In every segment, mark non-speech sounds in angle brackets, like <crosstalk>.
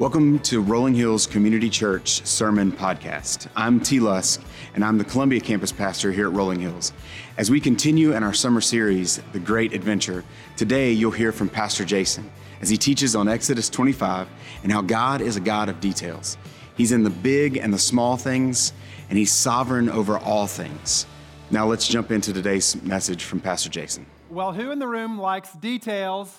Welcome to Rolling Hills Community Church Sermon Podcast. I'm T. Lusk, and I'm the Columbia campus pastor here at Rolling Hills. As we continue in our summer series, The Great Adventure, today you'll hear from Pastor Jason as he teaches on Exodus 25 and how God is a God of details. He's in the big and the small things, and he's sovereign over all things. Now let's jump into today's message from Pastor Jason. Well, who in the room likes details?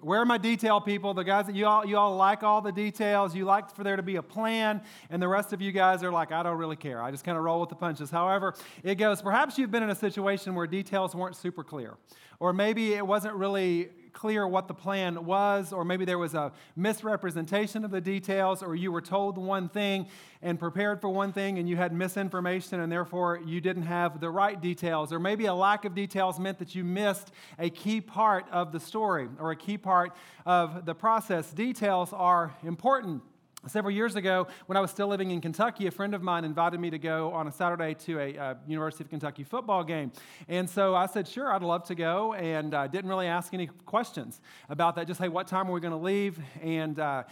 Where are my detail people? The guys that you all, you all like all the details. You like for there to be a plan, and the rest of you guys are like, I don't really care. I just kind of roll with the punches. However, it goes, perhaps you've been in a situation where details weren't super clear, or maybe it wasn't really clear what the plan was, or maybe there was a misrepresentation of the details, or you were told one thing and prepared for one thing and you had misinformation and therefore you didn't have the right details, or maybe a lack of details meant that you missed a key part of the story or a key part of the process. Details are important. Several years ago, when I was still living in Kentucky, a friend of mine invited me to go on a Saturday to a uh, University of Kentucky football game. And so I said, sure, I'd love to go, and uh, didn't really ask any questions about that. Just, hey, what time are we going to leave? And uh,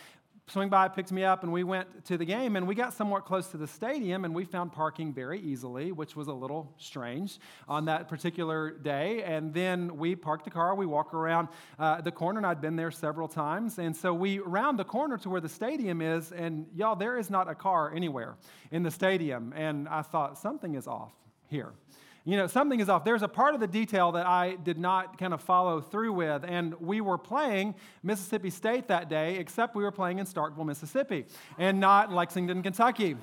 swing by, picked me up, and we went to the game. And we got somewhat close to the stadium, and we found parking very easily, which was a little strange on that particular day. And then we parked the car, we walk around uh, the corner, and I'd been there several times. And so we round the corner to where the stadium is, and y'all, there is not a car anywhere in the stadium. And I thought, something is off here you know, something is off. There's a part of the detail that I did not kind of follow through with. And we were playing Mississippi State that day, except we were playing in Starkville, Mississippi, and not Lexington, Kentucky.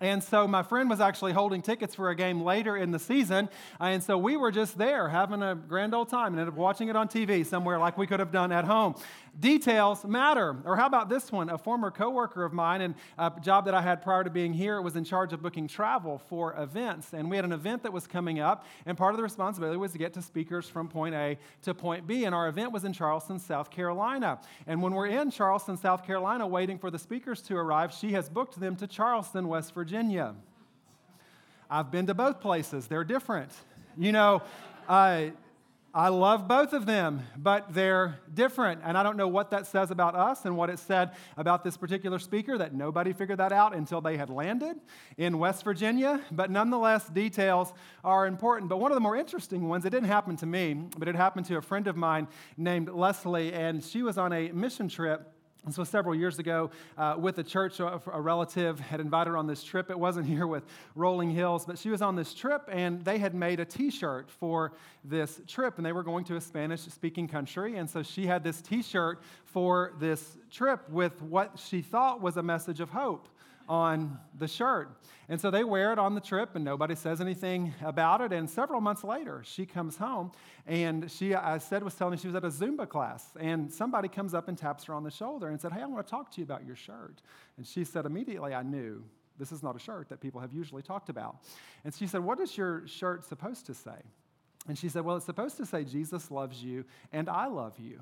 And so my friend was actually holding tickets for a game later in the season. And so we were just there having a grand old time and ended up watching it on TV somewhere like we could have done at home. Details matter. Or how about this one? A former coworker of mine and a job that I had prior to being here was in charge of booking travel for events. And we had an event that was coming up, and part of the responsibility was to get to speakers from point A to point B. And our event was in Charleston, South Carolina. And when we're in Charleston, South Carolina, waiting for the speakers to arrive, she has booked them to Charleston, West Virginia. I've been to both places, they're different. You know, uh, I love both of them, but they're different. And I don't know what that says about us and what it said about this particular speaker, that nobody figured that out until they had landed in West Virginia. But nonetheless, details are important. But one of the more interesting ones, it didn't happen to me, but it happened to a friend of mine named Leslie, and she was on a mission trip and so, several years ago, uh, with a church, a, a, relative had invited her on this trip. It wasn't <laughs> here with Rolling Hills, but she was on this trip, and they had made a t shirt for this trip, and they were going to a Spanish speaking country. And so, she had this t shirt for this trip with what she thought was a message of hope on the shirt. And so they wear it on the trip, and nobody says anything about it. And several months later, she comes home, and she, I said, was telling me she was at a Zumba class, and somebody comes up and taps her on the shoulder and said, Hey, I want to talk to you about your shirt. And she said, Immediately, I knew this is not a shirt that people have usually talked about. And she said, What is your shirt supposed to say? And she said, Well, it's supposed to say, Jesus loves you and I love you.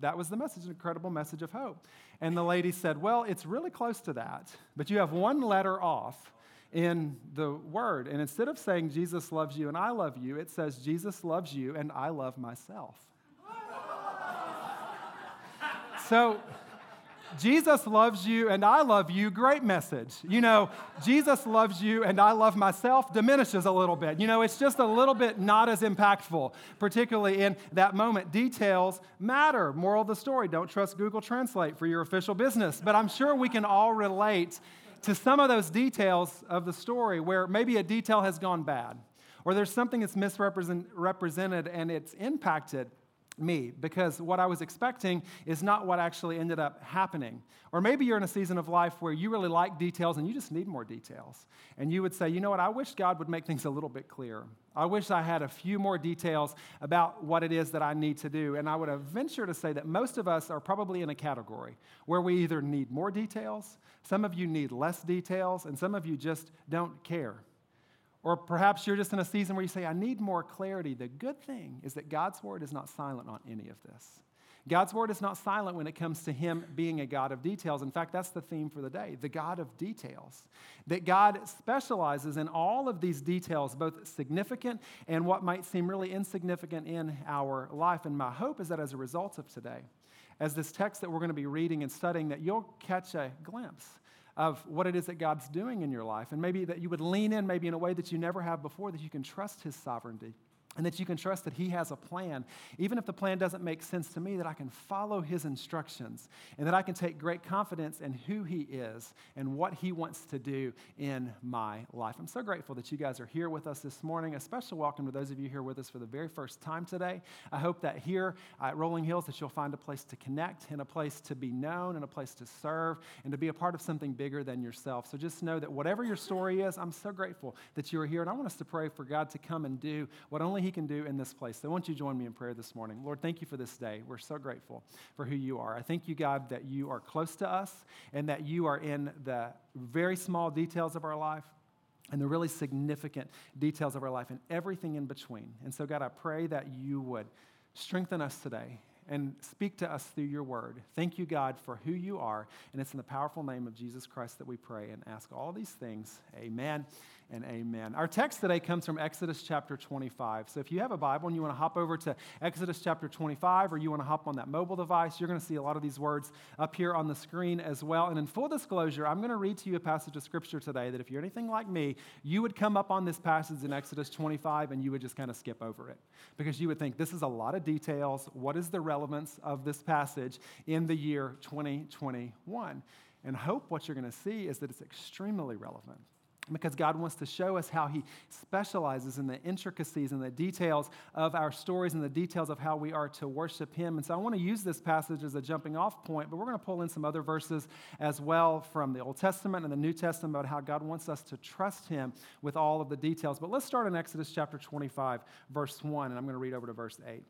That was the message, an incredible message of hope. And the lady said, Well, it's really close to that, but you have one letter off in the word. And instead of saying Jesus loves you and I love you, it says Jesus loves you and I love myself. <laughs> so, Jesus loves you and I love you, great message. You know, Jesus loves you and I love myself diminishes a little bit. You know, it's just a little bit not as impactful, particularly in that moment. Details matter. Moral of the story don't trust Google Translate for your official business. But I'm sure we can all relate to some of those details of the story where maybe a detail has gone bad or there's something that's misrepresented and it's impacted me because what I was expecting is not what actually ended up happening. Or maybe you're in a season of life where you really like details and you just need more details. And you would say, you know what, I wish God would make things a little bit clearer. I wish I had a few more details about what it is that I need to do. And I would venture to say that most of us are probably in a category where we either need more details, some of you need less details, and some of you just don't care. Or perhaps you're just in a season where you say, I need more clarity. The good thing is that God's word is not silent on any of this. God's word is not silent when it comes to Him being a God of details. In fact, that's the theme for the day the God of details. That God specializes in all of these details, both significant and what might seem really insignificant in our life. And my hope is that as a result of today, as this text that we're going to be reading and studying, that you'll catch a glimpse of what it is that God's doing in your life. And maybe that you would lean in, maybe in a way that you never have before, that you can trust His sovereignty and that you can trust that He has a plan. Even if the plan doesn't make sense to me, that I can follow His instructions and that I can take great confidence in who He is and what He wants to do in my life. I'm so grateful that you guys are here with us this morning. A special welcome to those of you here with us for the very first time today. I hope that here at Rolling Hills that you'll find a place to connect and a place to be known and a place to serve and to be a part of something bigger than yourself. So just know that whatever your story is, I'm so grateful that you are here. And I want us to pray for God to come and do what only He he can do in this place. So, won't you join me in prayer this morning? Lord, thank you for this day. We're so grateful for who you are. I thank you, God, that you are close to us and that you are in the very small details of our life and the really significant details of our life and everything in between. And so, God, I pray that you would strengthen us today and speak to us through your word. Thank you, God, for who you are. And it's in the powerful name of Jesus Christ that we pray and ask all these things. Amen and amen. Our text today comes from Exodus chapter 25. So if you have a Bible and you want to hop over to Exodus chapter 25 or you want to hop on that mobile device, you're going to see a lot of these words up here on the screen as well. And in full disclosure, I'm going to read to you a passage of scripture today that if you're anything like me, you would come up on this passage in Exodus 25 and you would just kind of skip over it because you would think this is a lot of details. What is the relevance of this passage in the year 2021? And hope what you're going to see is that it's extremely relevant because God wants to show us how He specializes in the intricacies and the details of our stories and the details of how we are to worship Him. And so I want to use this passage as a jumping off point, but we're going to pull in some other verses as well from the Old Testament and the New Testament about how God wants us to trust Him with all of the details. But let's start in Exodus chapter 25, verse 1, and I'm going to read over to verse 8.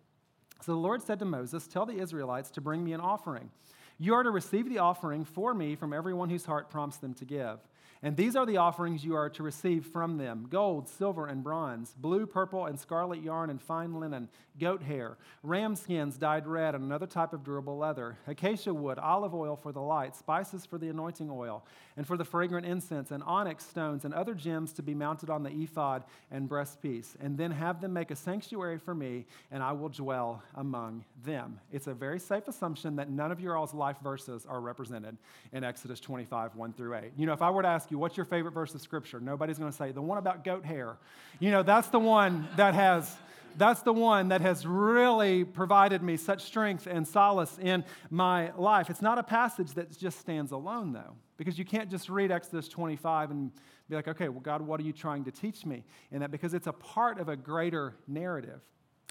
So the Lord said to Moses, Tell the Israelites to bring me an offering. You are to receive the offering for me from everyone whose heart prompts them to give. And these are the offerings you are to receive from them gold, silver, and bronze, blue, purple, and scarlet yarn and fine linen, goat hair, ram skins dyed red, and another type of durable leather, acacia wood, olive oil for the light, spices for the anointing oil, and for the fragrant incense, and onyx stones and other gems to be mounted on the ephod and breastpiece. And then have them make a sanctuary for me, and I will dwell among them. It's a very safe assumption that none of your all's life verses are represented in Exodus 25, 1 through 8. You know, if I were to ask you, what's your favorite verse of Scripture? Nobody's going to say, the one about goat hair. You know, that's the one that has that's the one that has really provided me such strength and solace in my life. It's not a passage that just stands alone, though, because you can't just read Exodus 25 and be like, okay, well, God, what are you trying to teach me in that? Because it's a part of a greater narrative.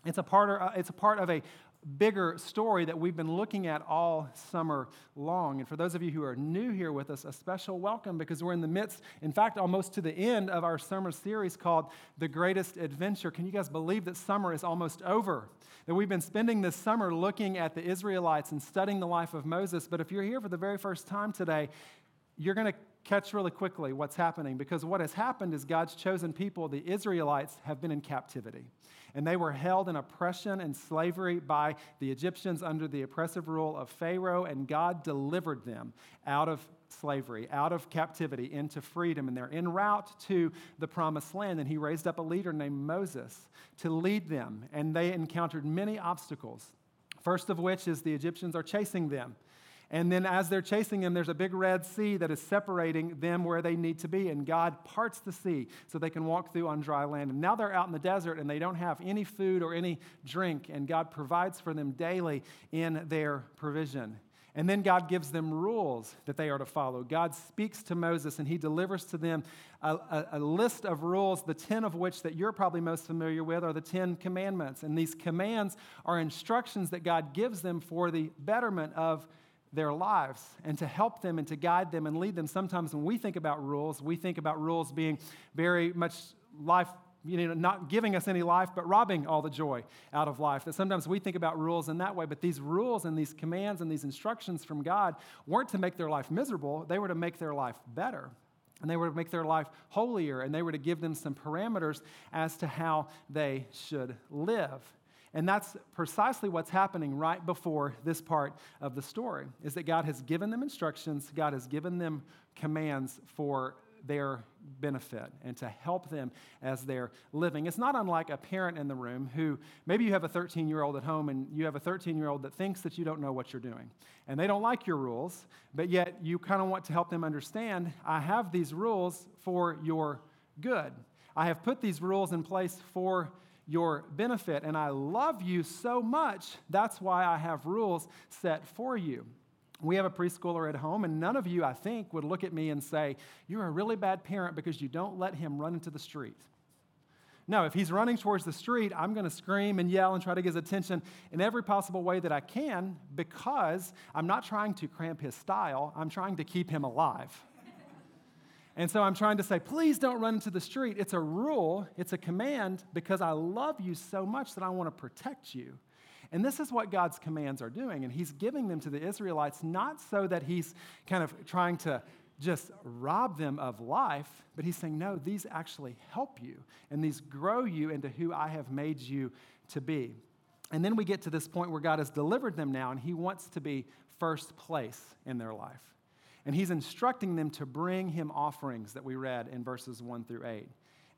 It's a part of, it's a part of a bigger story that we've been looking at all summer long. And for those of you who are new here with us, a special welcome because we're in the midst, in fact, almost to the end of our summer series called The Greatest Adventure. Can you guys believe that summer is almost over? That we've been spending this summer looking at the Israelites and studying the life of Moses. But if you're here for the very first time today, you're going to catch really quickly what's happening because what has happened is God's chosen people, the Israelites, have been in captivity and they were held in oppression and slavery by the Egyptians under the oppressive rule of Pharaoh, and God delivered them out of slavery, out of captivity, into freedom. And they're en route to the promised land. And he raised up a leader named Moses to lead them. And they encountered many obstacles. First of which is the Egyptians are chasing them. And then as they're chasing him, there's a big red sea that is separating them where they need to be. And God parts the sea so they can walk through on dry land. And now they're out in the desert and they don't have any food or any drink. And God provides for them daily in their provision. And then God gives them rules that they are to follow. God speaks to Moses and he delivers to them a, a, a, list of rules, the 10 of which that you're probably most familiar with are the 10 commandments. And these commands are instructions that God gives them for the betterment of their lives and to help them and to guide them and lead them. Sometimes when we think about rules, we think about rules being very much life, you know, not giving us any life, but robbing all the joy out of life. That sometimes we think about rules in that way, but these rules and these commands and these instructions from God weren't to make their life miserable, they were to make their life better. And they were to make their life holier, and they were to give them some parameters as to how they should live. And that's precisely what's happening right before this part of the story is that God has given them instructions, God has given them commands for their benefit and to help them as they're living. It's not unlike a parent in the room who maybe you have a 13 year old at home and you have a 13 year old that thinks that you don't know what you're doing. And they don't like your rules, but yet you kind of want to help them understand I have these rules for your good. I have put these rules in place for your benefit, and I love you so much. That's why I have rules set for you. We have a preschooler at home, and none of you, I think, would look at me and say, You're a really bad parent because you don't let him run into the street. No, if he's running towards the street, I'm going to scream and yell and try to get his attention in every possible way that I can because I'm not trying to cramp his style, I'm trying to keep him alive. And so I'm trying to say, please don't run into the street. It's a rule, it's a command because I love you so much that I want to protect you. And this is what God's commands are doing. And He's giving them to the Israelites not so that He's kind of trying to just rob them of life, but He's saying, no, these actually help you and these grow you into who I have made you to be. And then we get to this point where God has delivered them now and He wants to be first place in their life. And He's instructing them to bring Him offerings that we read in verses 1 through 8.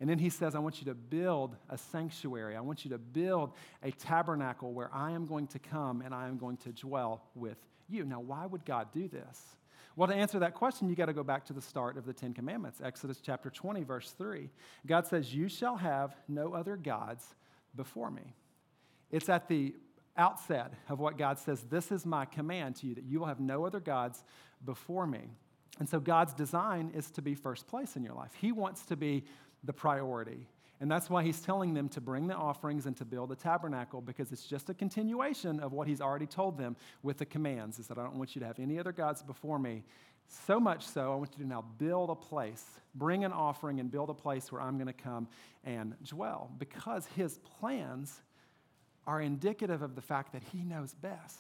And then he says, I want you to build a sanctuary. I want you to build a tabernacle where I am going to come and I am going to dwell with you. Now, why would God do this? Well, to answer that question, you got to go back to the start of the Ten Commandments, Exodus chapter 20, verse 3. God says, You shall have no other gods before me. It's at the outset of what God says, This is my command to you, that you will have no other gods before me. And so God's design is to be first place in your life. He wants to be the priority. And that's why he's telling them to bring the offerings and to build the tabernacle because it's just a continuation of what he's already told them with the commands is that I don't want you to have any other gods before me. So much so, I want you to now build a place, bring an offering and build a place where I'm going to come and dwell because his plans are indicative of the fact that he knows best.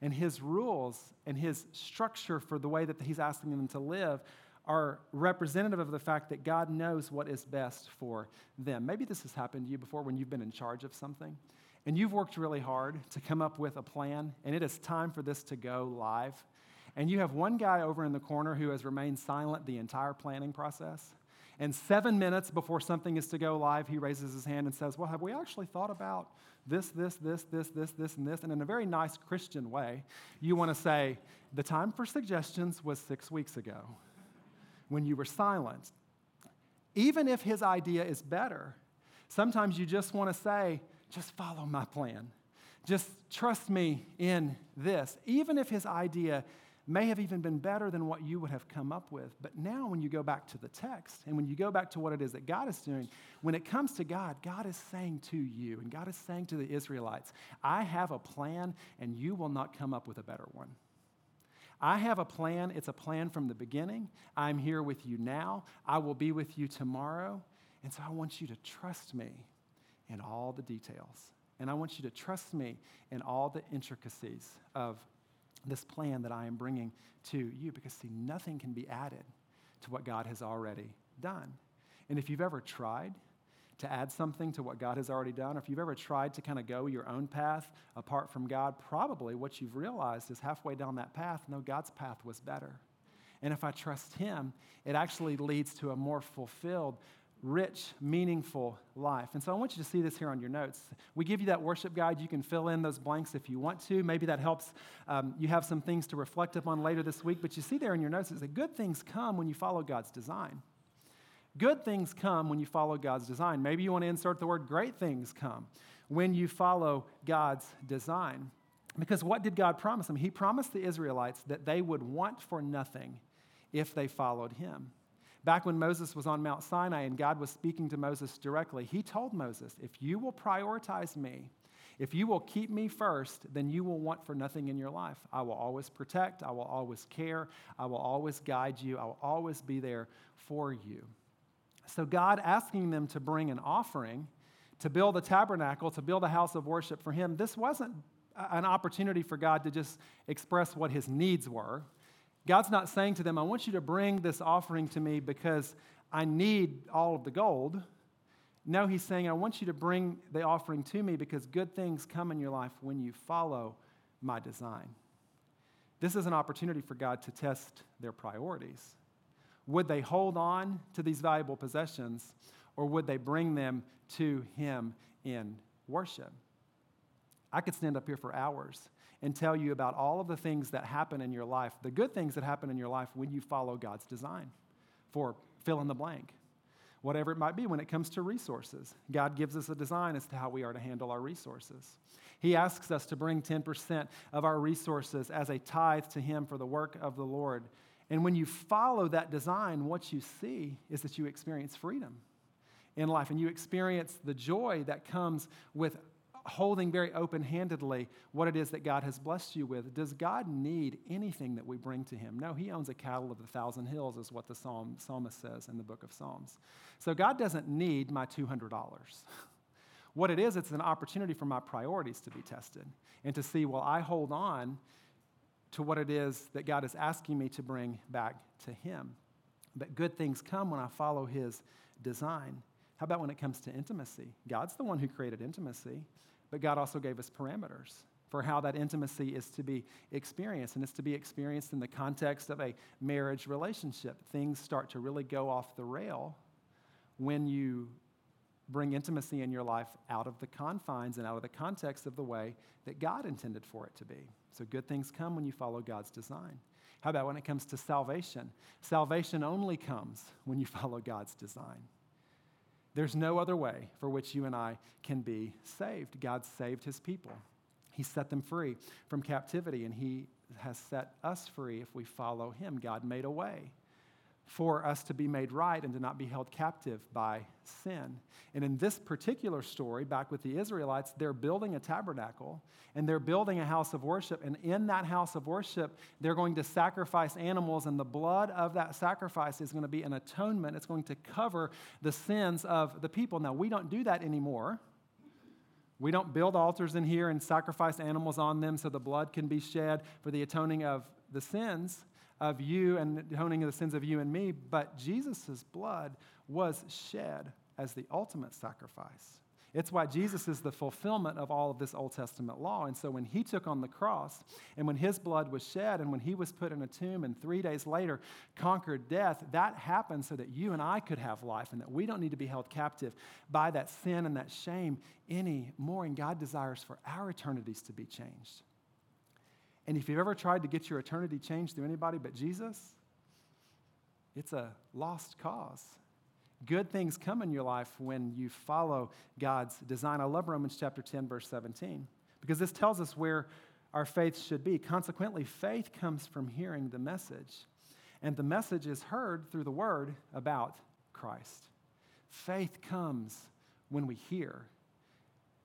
And his rules and his structure for the way that he's asking them to live are representative of the fact that God knows what is best for them. Maybe this has happened to you before when you've been in charge of something and you've worked really hard to come up with a plan, and it is time for this to go live. And you have one guy over in the corner who has remained silent the entire planning process. And seven minutes before something is to go live, he raises his hand and says, Well, have we actually thought about this, this, this, this, this, this, and this? And in a very nice Christian way, you want to say, The time for suggestions was six weeks ago when you were silent. Even if his idea is better, sometimes you just want to say, just follow my plan. Just trust me in this. Even if his idea may have even been better than what you would have come up with. But now, when you go back to the text and when you go back to what it is that God is doing, when it comes to God, God is saying to you, and God is saying to the Israelites, I have a plan, and you will not come up with a better one. I have a plan. It's a plan from the beginning. I'm here with you now. I will be with you tomorrow. And so I want you to trust me in all the details. And I want you to trust me in all the intricacies of this plan that I am bringing to you because, see, nothing can be added to what God has already done. And if you've ever tried to add something to what God has already done, or if you've ever tried to kind of go your own path apart from God, probably what you've realized is halfway down that path, no, God's path was better. And if I trust Him, it actually leads to a more fulfilled, rich, meaningful life. And so I want you to see this here on your notes. We give you that worship guide. You can fill in those blanks if you want to. Maybe that helps um, you have some things to reflect upon later this week. But you see there in your notes, it's that good things come when you follow God's design. Good things come when you follow God's design. Maybe you want to insert the word great things come when you follow God's design. Because what did God promise them? He promised the Israelites that they would want for nothing if they followed him. Back when Moses was on Mount Sinai and God was speaking to Moses directly, he told Moses, If you will prioritize me, if you will keep me first, then you will want for nothing in your life. I will always protect, I will always care, I will always guide you, I will always be there for you. So, God asking them to bring an offering, to build a tabernacle, to build a house of worship for Him, this wasn't an opportunity for God to just express what His needs were. God's not saying to them, I want you to bring this offering to me because I need all of the gold. No, He's saying, I want you to bring the offering to me because good things come in your life when you follow my design. This is an opportunity for God to test their priorities. Would they hold on to these valuable possessions or would they bring them to Him in worship? I could stand up here for hours and tell you about all of the things that happen in your life, the good things that happen in your life when you follow God's design for fill in the blank. Whatever it might be when it comes to resources. God gives us a design as to how we are to handle our resources. He asks us to bring 10% of our resources as a tithe to Him for the work of the Lord. And when you follow that design, what you see is that you experience freedom in life and you experience the joy that comes with holding very open handedly what it is that God has blessed you with. Does God need anything that we bring to Him? No, He owns a cattle of a thousand hills, is what the psalm, psalmist says in the book of Psalms. So God doesn't need my $200. <laughs> What it is, it's an opportunity for my priorities to be tested and to see, well, I hold on to what it is that God is asking me to bring back to Him? But good things come when I follow His design. How about when it comes to intimacy? God's the one who created intimacy. But God also gave us parameters for how that intimacy is to be experienced. And it's to be experienced in the context of a marriage relationship. Things start to really go off the rail when you bring intimacy in your life out of the confines and out of the context of the way that God intended for it to be. So good things come when you follow God's design. How about when it comes to salvation? Salvation only comes when you follow God's design. There's no other way for which you and I can be saved. God saved his people. He set them free from captivity, and he has set us free if we follow him. God made a way for us to be made right and to not be held captive by sin. And in this particular story, back with the Israelites, they're building a tabernacle and they're building a house of worship. And in that house of worship, they're going to sacrifice animals, and the blood of that sacrifice is going to be an atonement. It's going to cover the sins of the people. Now, we don't do that anymore. We don't build altars in here and sacrifice animals on them so the blood can be shed for the atoning of the sins of you and atoning the sins of you and me, but Jesus' blood was shed as the ultimate sacrifice. It's why Jesus is the fulfillment of all of this Old Testament law. And so when he took on the cross and when his blood was shed and when he was put in a tomb and three days later conquered death, that happened so that you and I could have life and that we don't need to be held captive by that sin and that shame anymore. And God desires for our eternities to be changed. And if you've ever tried to get your eternity changed through anybody but Jesus, it's a lost cause. Good things come in your life when you follow God's design. I love Romans chapter 10, verse 17, because this tells us where our faith should be. Consequently, faith comes from hearing the message, and the message is heard through the word about Christ. Faith comes when we hear.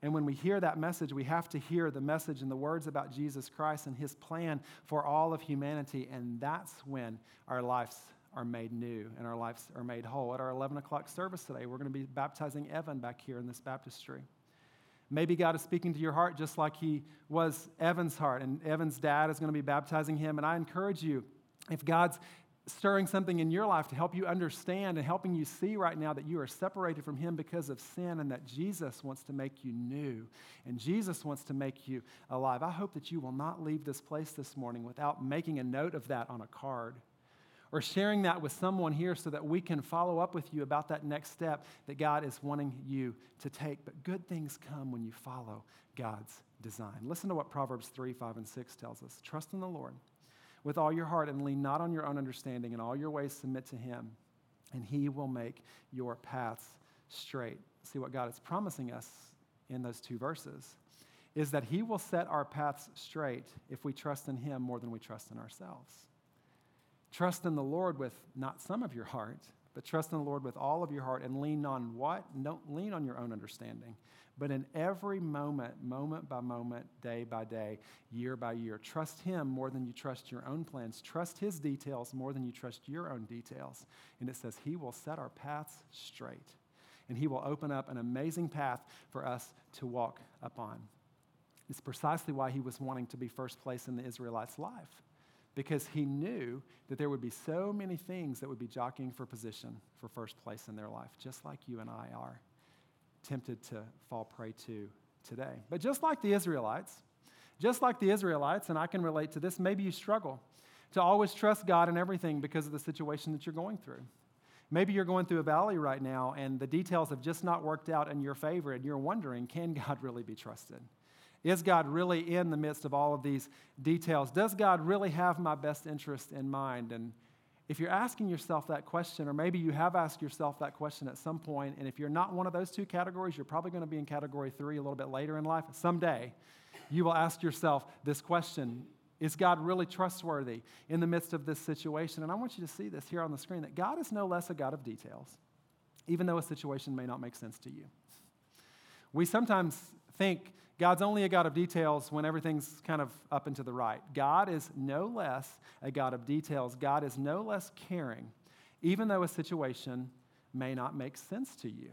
And when we hear that message, we have to hear the message and the words about Jesus Christ and his plan for all of humanity. And that's when our lives are made new and our lives are made whole. At our 11 o'clock service today, we're going to be baptizing Evan back here in this baptistry. Maybe God is speaking to your heart just like he was Evan's heart, and Evan's dad is going to be baptizing him. And I encourage you, if God's stirring something in your life to help you understand and helping you see right now that you are separated from Him because of sin and that Jesus wants to make you new and Jesus wants to make you alive. I hope that you will not leave this place this morning without making a note of that on a card or sharing that with someone here so that we can follow up with you about that next step that God is wanting you to take. But good things come when you follow God's design. Listen to what Proverbs 3, 5, and 6 tells us. Trust in the Lord with all your heart and lean not on your own understanding. In all your ways, submit to Him, and He will make your paths straight. See what God is promising us in those two verses is that He will set our paths straight if we trust in Him more than we trust in ourselves. Trust in the Lord with not some of your heart, but trust in the Lord with all of your heart and lean on what? Don't lean on your own understanding. But in every moment, moment by moment, day by day, year by year, trust Him more than you trust your own plans. Trust His details more than you trust your own details. And it says, He will set our paths straight. And He will open up an amazing path for us to walk upon. It's precisely why He was wanting to be first place in the Israelites' life because he knew that there would be so many things that would be jockeying for position for first place in their life, just like you and I are tempted to fall prey to today. But just like the Israelites, just like the Israelites, and I can relate to this, maybe you struggle to always trust God in everything because of the situation that you're going through. Maybe you're going through a valley right now and the details have just not worked out in your favor, and you're wondering can God really be trusted? Is God really in the midst of all of these details? Does God really have my best interest in mind? And if you're asking yourself that question, or maybe you have asked yourself that question at some point, and if you're not one of those two categories, you're probably going to be in category three a little bit later in life. Someday, you will ask yourself this question Is God really trustworthy in the midst of this situation? And I want you to see this here on the screen that God is no less a God of details, even though a situation may not make sense to you. We sometimes think God's only a God of details when everything's kind of up and to the right. God is no less a God of details. God is no less caring, even though a situation may not make sense to you.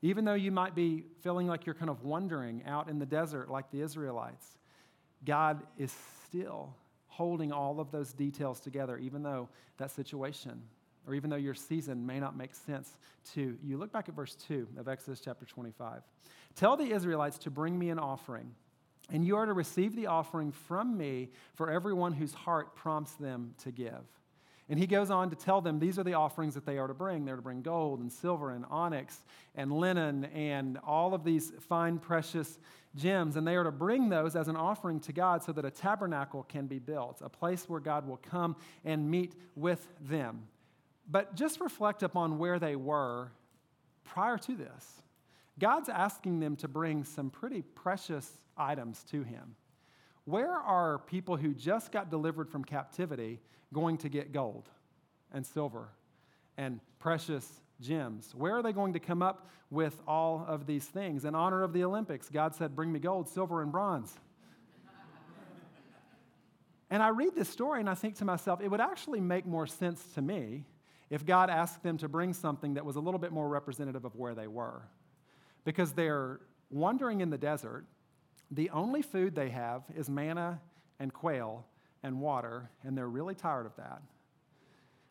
Even though you might be feeling like you're kind of wandering out in the desert like the Israelites, God is still holding all of those details together, even though that situation or even though your season may not make sense to you. Look back at verse 2 of Exodus chapter 25. Tell the Israelites to bring me an offering, and you are to receive the offering from me for everyone whose heart prompts them to give. And he goes on to tell them these are the offerings that they are to bring. They're to bring gold and silver and onyx and linen and all of these fine, precious gems. And they are to bring those as an offering to God so that a tabernacle can be built, a place where God will come and meet with them. But just reflect upon where they were prior to this. God's asking them to bring some pretty precious items to Him. Where are people who just got delivered from captivity going to get gold and silver and precious gems? Where are they going to come up with all of these things? In honor of the Olympics, God said, Bring me gold, silver, and bronze. and I read this story and I think to myself, it would actually make more sense to me if God asked them to bring something that was a little bit more representative of where they were. Because they're wandering in the desert, the only food they have is manna and quail and water, and they're really tired of that.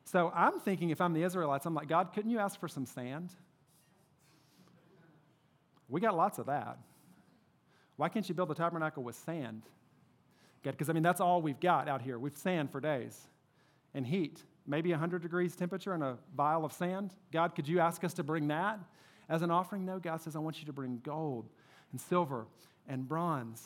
So I'm thinking if I'm the Israelites, I'm like, God, couldn't you ask for some sand? We got lots of that. Why can't you build the tabernacle with sand? Because, I mean, that's all we've got out here. We've sand for days and heat maybe 100 degrees temperature and a vial of sand. God, could you ask us to bring that as an offering? No, God says, I want you to bring gold and silver and bronze.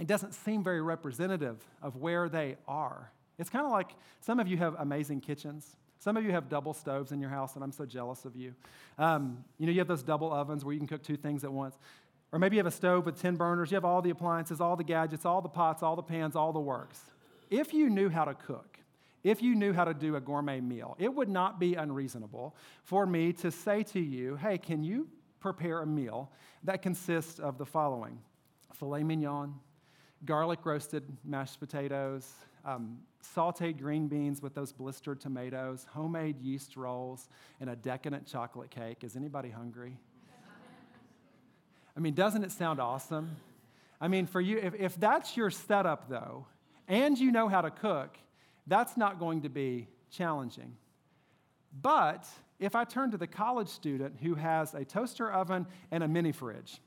It doesn't seem very representative of where they are. It's kind of like some of you have amazing kitchens. Some of you have double stoves in your house, and I'm so jealous of you. Um, you know, you have those double ovens where you can cook two things at once. Or maybe you have a stove with 10 burners. You have all the appliances, all the gadgets, all the pots, all the pans, all the works. If you knew how to cook, if you knew how to do a gourmet meal, it would not be unreasonable for me to say to you, hey, can you prepare a meal that consists of the following filet mignon, garlic roasted mashed potatoes, um, sauteed green beans with those blistered tomatoes, homemade yeast rolls, and a decadent chocolate cake. Is anybody hungry? I mean, doesn't it sound awesome? I mean, for you, if, if that's your setup, though, and you know how to cook, that's not going to be challenging. But if I turn to the college student who has a toaster oven and a mini fridge,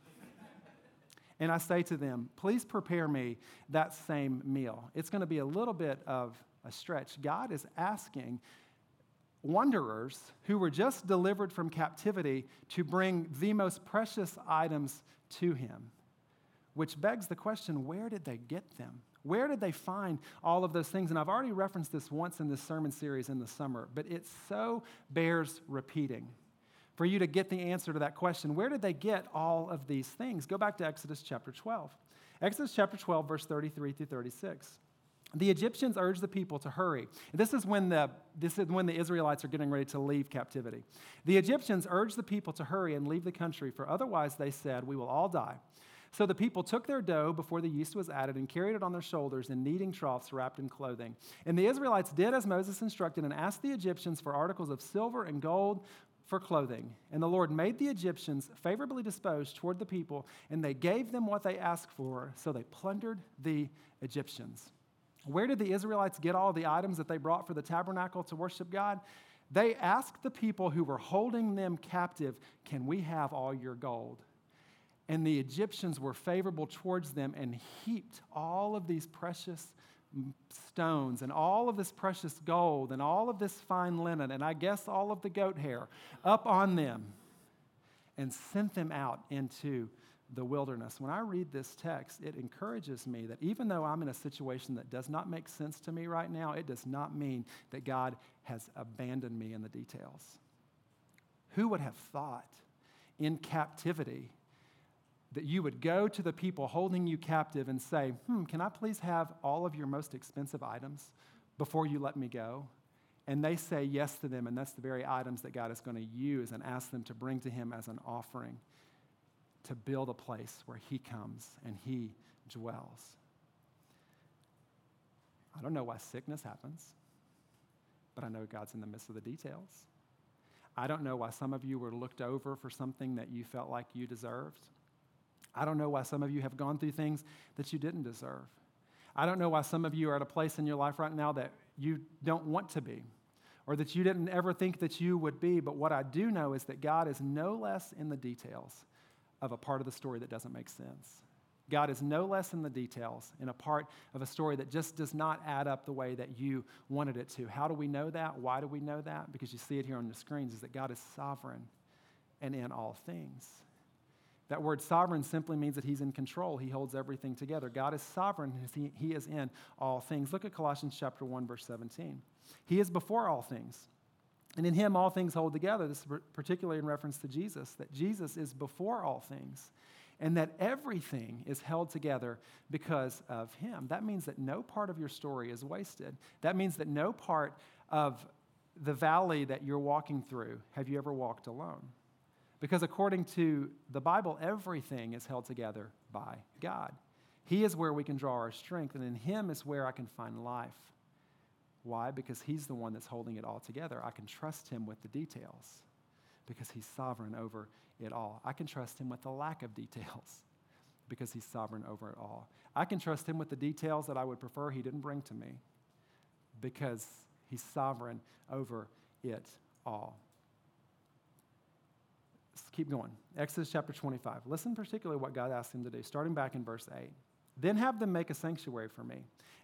and I say to them, please prepare me that same meal, it's going to be a little bit of a stretch. God is asking wanderers who were just delivered from captivity to bring the most precious items to him, which begs the question where did they get them? Where did they find all of those things? And I've already referenced this once in this sermon series in the summer, but it so bears repeating. For you to get the answer to that question, where did they get all of these things? Go back to Exodus chapter 12. Exodus chapter 12, verse 33 through 36. The Egyptians urged the people to hurry. This is, when the, this is when the Israelites are getting ready to leave captivity. The Egyptians urged the people to hurry and leave the country, for otherwise, they said, we will all die. So the people took their dough before the yeast was added and carried it on their shoulders in kneading troughs wrapped in clothing. And the Israelites did as Moses instructed and asked the Egyptians for articles of silver and gold for clothing. And the Lord made the Egyptians favorably disposed toward the people, and they gave them what they asked for, so they plundered the Egyptians. Where did the Israelites get all the items that they brought for the tabernacle to worship God? They asked the people who were holding them captive, Can we have all your gold? And the Egyptians were favorable towards them and heaped all of these precious stones and all of this precious gold and all of this fine linen and I guess all of the goat hair up on them and sent them out into the wilderness. When I read this text, it encourages me that even though I'm in a situation that does not make sense to me right now, it does not mean that God has abandoned me in the details. Who would have thought in captivity that you would go to the people holding you captive and say, Hmm, can I please have all of your most expensive items before you let me go? And they say yes to them, and that's the very items that God is going to use and ask them to bring to Him as an offering to build a place where He comes and He dwells. I don't know why sickness happens, but I know God's in the midst of the details. I don't know why some of you were looked over for something that you felt like you deserved. I don't know why some of you have gone through things that you didn't deserve. I don't know why some of you are at a place in your life right now that you don't want to be or that you didn't ever think that you would be. But what I do know is that God is no less in the details of a part of the story that doesn't make sense. God is no less in the details in a part of a story that just does not add up the way that you wanted it to. How do we know that? Why do we know that? Because you see it here on the screens is that God is sovereign and in all things. That word sovereign simply means that he's in control. He holds everything together. God is sovereign. He, is in all things. Look at Colossians chapter 1 verse 17. He is before all things. And in him, all things hold together. This is particularly in reference to Jesus, that Jesus is before all things and that everything is held together because of him. That means that no part of your story is wasted. That means that no part of the valley that you're walking through have you ever walked alone. Because according to the Bible, everything is held together by God. He is where we can draw our strength, and in Him is where I can find life. Why? Because He's the one that's holding it all together. I can trust Him with the details because He's sovereign over it all. I can trust Him with the lack of details <laughs> because He's sovereign over it all. I can trust Him with the details that I would prefer He didn't bring to me because He's sovereign over it all. Let's keep going. Exodus chapter 25. Listen particularly what God asked him to do, starting back in verse 8. Then have them make a sanctuary for me,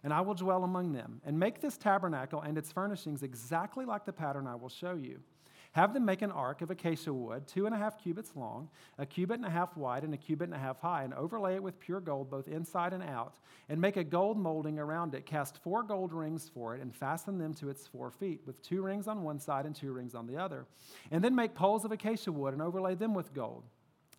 and I will dwell among them, and make this tabernacle and its furnishings exactly like the pattern I will show you. Have them make an ark of acacia wood, two and a half cubits long, a cubit and a half wide, and a cubit and a half high, and overlay it with pure gold, both inside and out, and make a gold molding around it. Cast four gold rings for it, and fasten them to its four feet, with two rings on one side and two rings on the other. And then make poles of acacia wood, and overlay them with gold.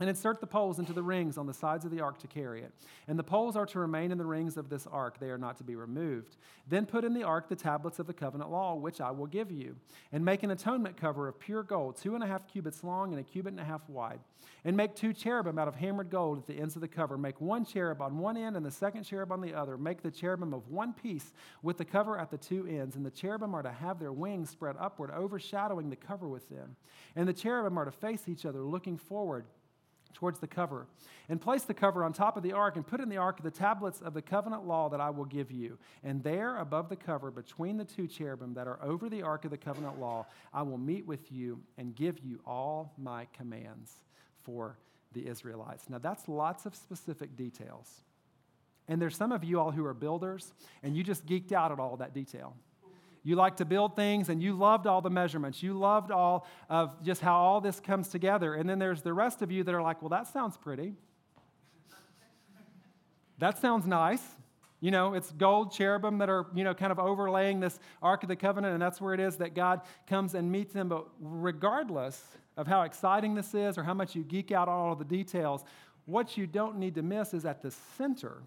And insert the poles into the rings on the sides of the ark to carry it. And the poles are to remain in the rings of this ark, they are not to be removed. Then put in the ark the tablets of the covenant law, which I will give you. And make an atonement cover of pure gold, two and a half cubits long and a cubit and a half wide. And make two cherubim out of hammered gold at the ends of the cover. Make one cherub on one end and the second cherub on the other. Make the cherubim of one piece with the cover at the two ends. And the cherubim are to have their wings spread upward, overshadowing the cover with them. And the cherubim are to face each other, looking forward towards the cover, and place the cover on top of the ark, and put in the ark the tablets of the covenant law that I will give you. And there, above the cover, between the two cherubim that are over the ark of the covenant law, I will meet with you and give you all my commands for the Israelites. Now, that's lots of specific details. And there's some of you all who are builders, and you just geeked out at all that detail. You like to build things and you loved all the measurements. You loved all of just how all this comes together. And then there's the rest of you that are like, well, that sounds pretty. that sounds nice. You know, it's gold cherubim that are, you know, kind of overlaying this Ark of the Covenant, and that's where it is that God comes and meets them. But regardless of how exciting this is or how much you geek out on all the details, what you don't need to miss is at the center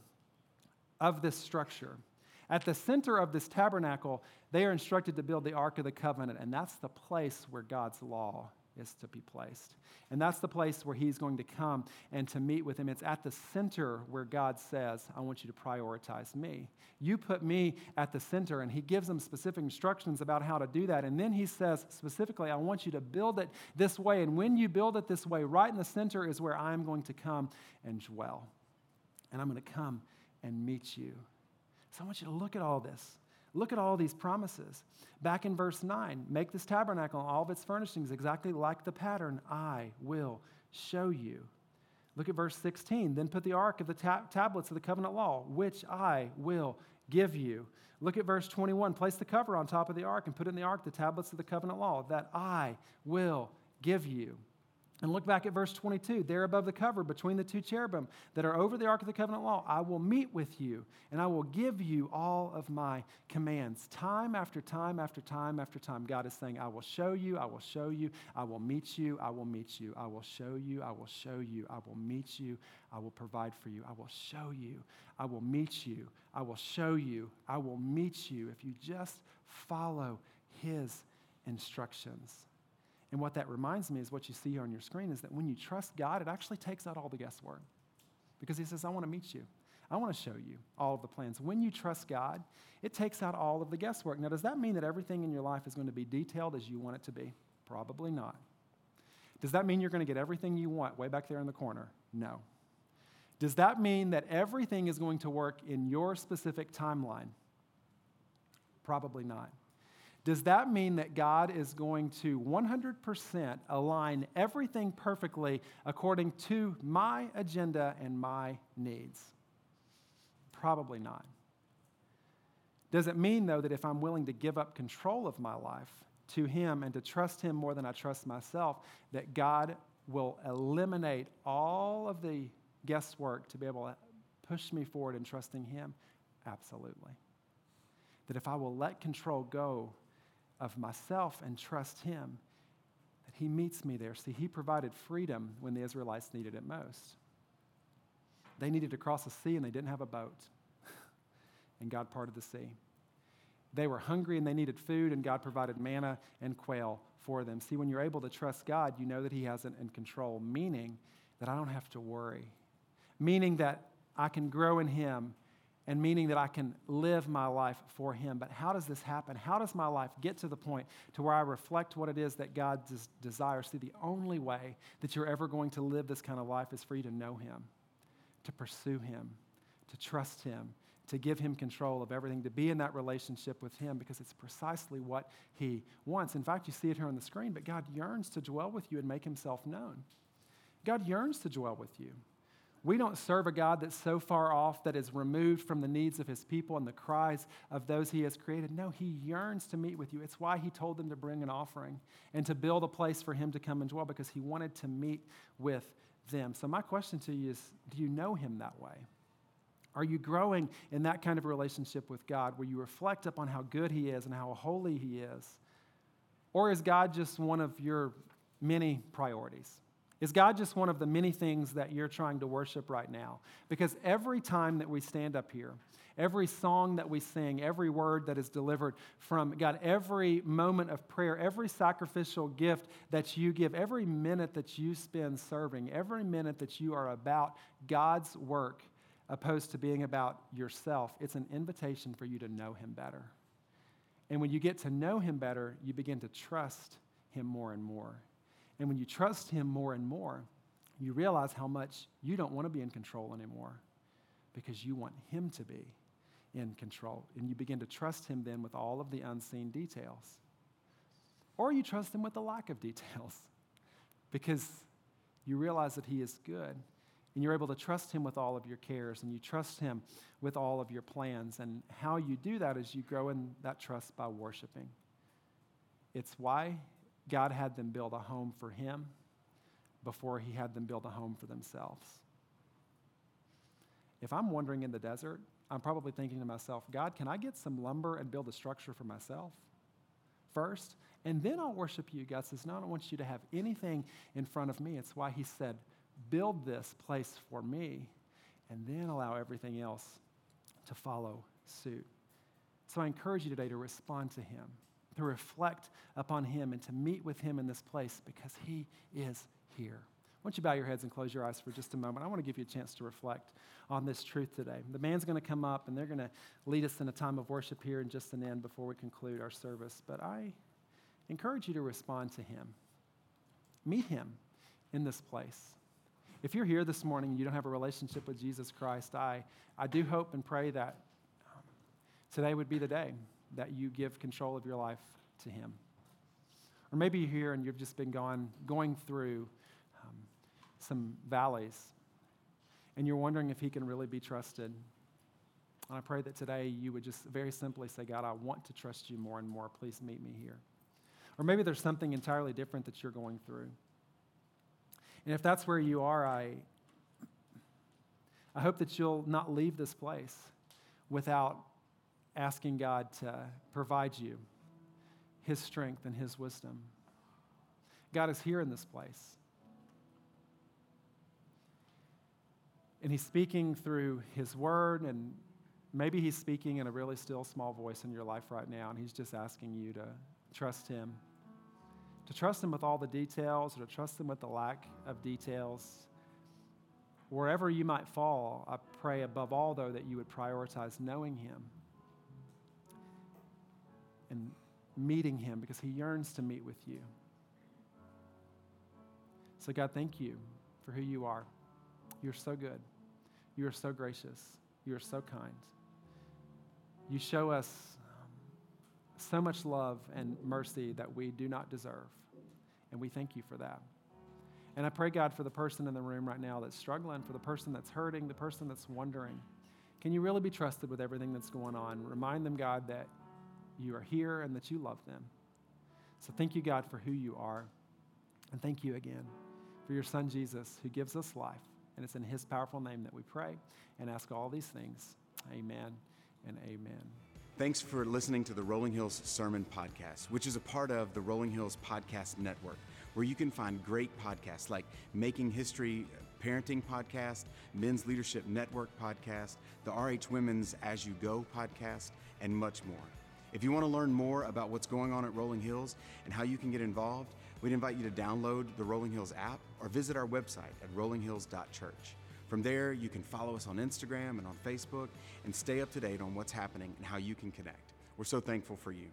of this structure at the center of this tabernacle, they are instructed to build the Ark of the Covenant, and that's the place where God's law is to be placed. And that's the place where He's going to come and to meet with Him. It's at the center where God says, I want you to prioritize me. You put me at the center, and He gives them specific instructions about how to do that. And then He says specifically, I want you to build it this way. And when you build it this way, right in the center is where I'm going to come and dwell. And I'm going to come and meet you. So I want you to look at all this. Look at all these promises. Back in verse 9, make this tabernacle and all of its furnishings exactly like the pattern I will show you. Look at verse 16. Then put the ark of the ta- tablets of the covenant law, which I will give you. Look at verse 21. Place the cover on top of the ark and put in the ark the tablets of the covenant law that I will give you. And look back at verse 22. There above the cover, between the two cherubim that are over the Ark of the Covenant law, I will meet with you and I will give you all of my commands. Time after time after time after time, God is saying, I will show you, I will show you, I will meet you, I will meet you, I will show you, I will show you, I will meet you, I will provide for you, I will show you, I will meet you, I will show you, I will meet you if you just follow His instructions. And what that reminds me is what you see here on your screen is that when you trust God, it actually takes out all the guesswork. Because He says, I want to meet you. I want to show you all of the plans. When you trust God, it takes out all of the guesswork. Now, does that mean that everything in your life is going to be detailed as you want it to be? Probably not. Does that mean you're going to get everything you want way back there in the corner? No. Does that mean that everything is going to work in your specific timeline? Probably not. Does that mean that God is going to 100% align everything perfectly according to my agenda and my needs? Probably not. Does it mean, though, that if I'm willing to give up control of my life to Him and to trust Him more than I trust myself, that God will eliminate all of the guesswork to be able to push me forward in trusting Him? Absolutely. That if I will let control go of myself and trust Him, that He meets me there. See, He provided freedom when the Israelites needed it most. They needed to cross a sea and they didn't have a boat, <laughs> and God parted the sea. They were hungry and they needed food, and God provided manna and quail for them. See, when you're able to trust God, you know that He has it in control, meaning that I don't have to worry, meaning that I can grow in Him and meaning that I can live my life for Him. But how does this happen? How does my life get to the point to where I reflect what it is that God des- desires? See, the only way that you're ever going to live this kind of life is for you to know Him, to pursue Him, to trust Him, to give Him control of everything, to be in that relationship with Him because it's precisely what He wants. In fact, you see it here on the screen, but God yearns to dwell with you and make Himself known. God yearns to dwell with you. We don't serve a God that's so far off that is removed from the needs of his people and the cries of those he has created. No, he yearns to meet with you. It's why he told them to bring an offering and to build a place for him to come and dwell because he wanted to meet with them. So, my question to you is do you know him that way? Are you growing in that kind of relationship with God where you reflect upon how good he is and how holy he is? Or is God just one of your many priorities? Is God just one of the many things that you're trying to worship right now? Because every time that we stand up here, every song that we sing, every word that is delivered from God, every moment of prayer, every sacrificial gift that you give, every minute that you spend serving, every minute that you are about God's work opposed to being about yourself, it's an invitation for you to know Him better. And when you get to know Him better, you begin to trust Him more and more. And when you trust Him more and more, you realize how much you don't want to be in control anymore because you want Him to be in control. And you begin to trust Him then with all of the unseen details. Or you trust Him with the lack of <laughs> details because you realize that He is good. And you're able to trust Him with all of your cares and you trust Him with all of your plans. And how you do that is you grow in that trust by worshiping. It's why God had them build a home for him before he had them build a home for themselves. If I'm wandering in the desert, I'm probably thinking to myself, God, can I get some lumber and build a structure for myself first? And then I'll worship you. God says, No, I don't want you to have anything in front of me. It's why he said, Build this place for me, and then allow everything else to follow suit. So I encourage you today to respond to him to reflect upon Him and to meet with Him in this place because He is here. Why don't you bow your heads and close your eyes for just a moment? I want to give you a chance to reflect on this truth today. The band's going to come up and they're going to lead us in a time of worship here in just an end before we conclude our service. But I encourage you to respond to Him. Meet Him in this place. If you're here this morning and you don't have a relationship with Jesus Christ, I, I do hope and pray that today would be the day that you give control of your life to Him. Or maybe you're here and you've just been gone, going through um, some valleys and you're wondering if He can really be trusted. And I pray that today you would just very simply say, God, I want to trust you more and more. Please meet me here. Or maybe there's something entirely different that you're going through. And if that's where you are, I, I hope that you'll not leave this place without asking God to provide you His strength and His wisdom. God is here in this place. And He's speaking through His word, and maybe He's speaking in a really still small voice in your life right now, and He's just asking you to trust Him. To trust Him with all the details, or to trust Him with the lack of details. Wherever you might fall, I pray above all, though, that you would prioritize knowing Him and meeting Him because He yearns to meet with you. So, God, thank you for who you are. You're so good. You are so gracious. You are so kind. You show us um, so much love and mercy that we do not deserve. And we thank you for that. And I pray, God, for the person in the room right now that's struggling, for the person that's hurting, the person that's wondering. Can you really be trusted with everything that's going on? Remind them, God, that you are here and that you love them. So thank you, God, for who you are. And thank you again for your son, Jesus, who gives us life. And it's in his powerful name that we pray and ask all these things. Amen and amen. Thanks for listening to the Rolling Hills Sermon Podcast, which is a part of the Rolling Hills Podcast Network, where you can find great podcasts like Making History Parenting Podcast, Men's Leadership Network Podcast, the RH Women's As You Go podcast, and much more. If you want to learn more about what's going on at Rolling Hills and how you can get involved, we'd invite you to download the Rolling Hills app or visit our website at rollinghills.church. From there, you can follow us on Instagram and on Facebook and stay up to date on what's happening and how you can connect. We're so thankful for you.